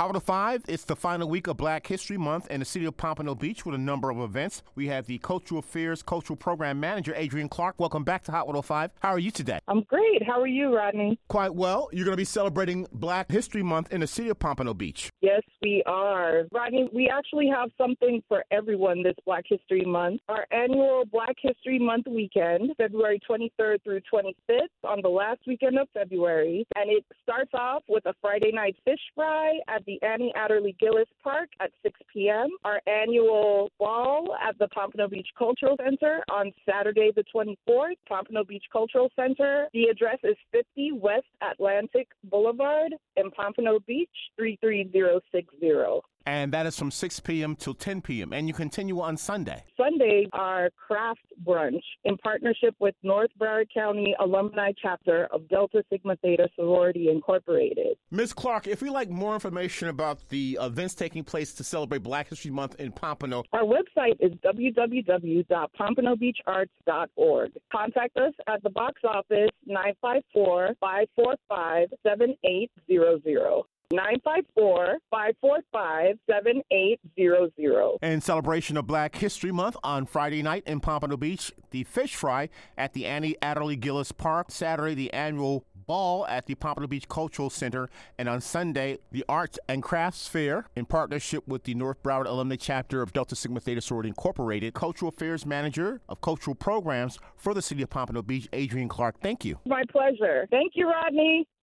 Hot to 5, it's the final week of Black History Month in the city of Pompano Beach with a number of events. We have the Cultural Affairs Cultural Program Manager, Adrienne Clarke. Welcome back to Hot 105. How are you today? I'm great. How are you, Rodney? Quite well. You're going to be celebrating Black History Month in the city of Pompano Beach. Yes, we are. Rodney, we actually have something for everyone this Black History Month. Our annual Black History Month weekend, February 23rd through 25th, on the last weekend of February. And it starts off with a Friday night fish fry at the Annie Adderley Gillis Park at 6 p.m. Our annual ball at the Pompano Beach Cultural Center on Saturday the 24th, Pompano Beach Cultural Center. The address is 50 West Atlantic Boulevard in Pompano Beach, 33060 and that is from 6 p.m. till 10 p.m. And you continue on Sunday. Sunday, our craft brunch in partnership with North Broward County Alumni Chapter of Delta Sigma Theta Sorority Incorporated. Ms. Clarke, if you'd like more information about the events taking place to celebrate Black History Month in Pompano, our website is www.pompanobeacharts.org. Contact us at the box office 954 545 7800. 954 545 7800. In celebration of Black History Month on Friday night in Pompano Beach, the fish fry at the Annie Adderley Gillis Park. Saturday, the annual ball at the Pompano Beach Cultural Center. And on Sunday, the Arts and Crafts Fair in partnership with the North Broward Alumni Chapter of Delta Sigma Theta Sorority Incorporated. Cultural Affairs Manager of Cultural Programs for the City of Pompano Beach, Adrienne Clarke. Thank you. My pleasure. Thank you, Rodney.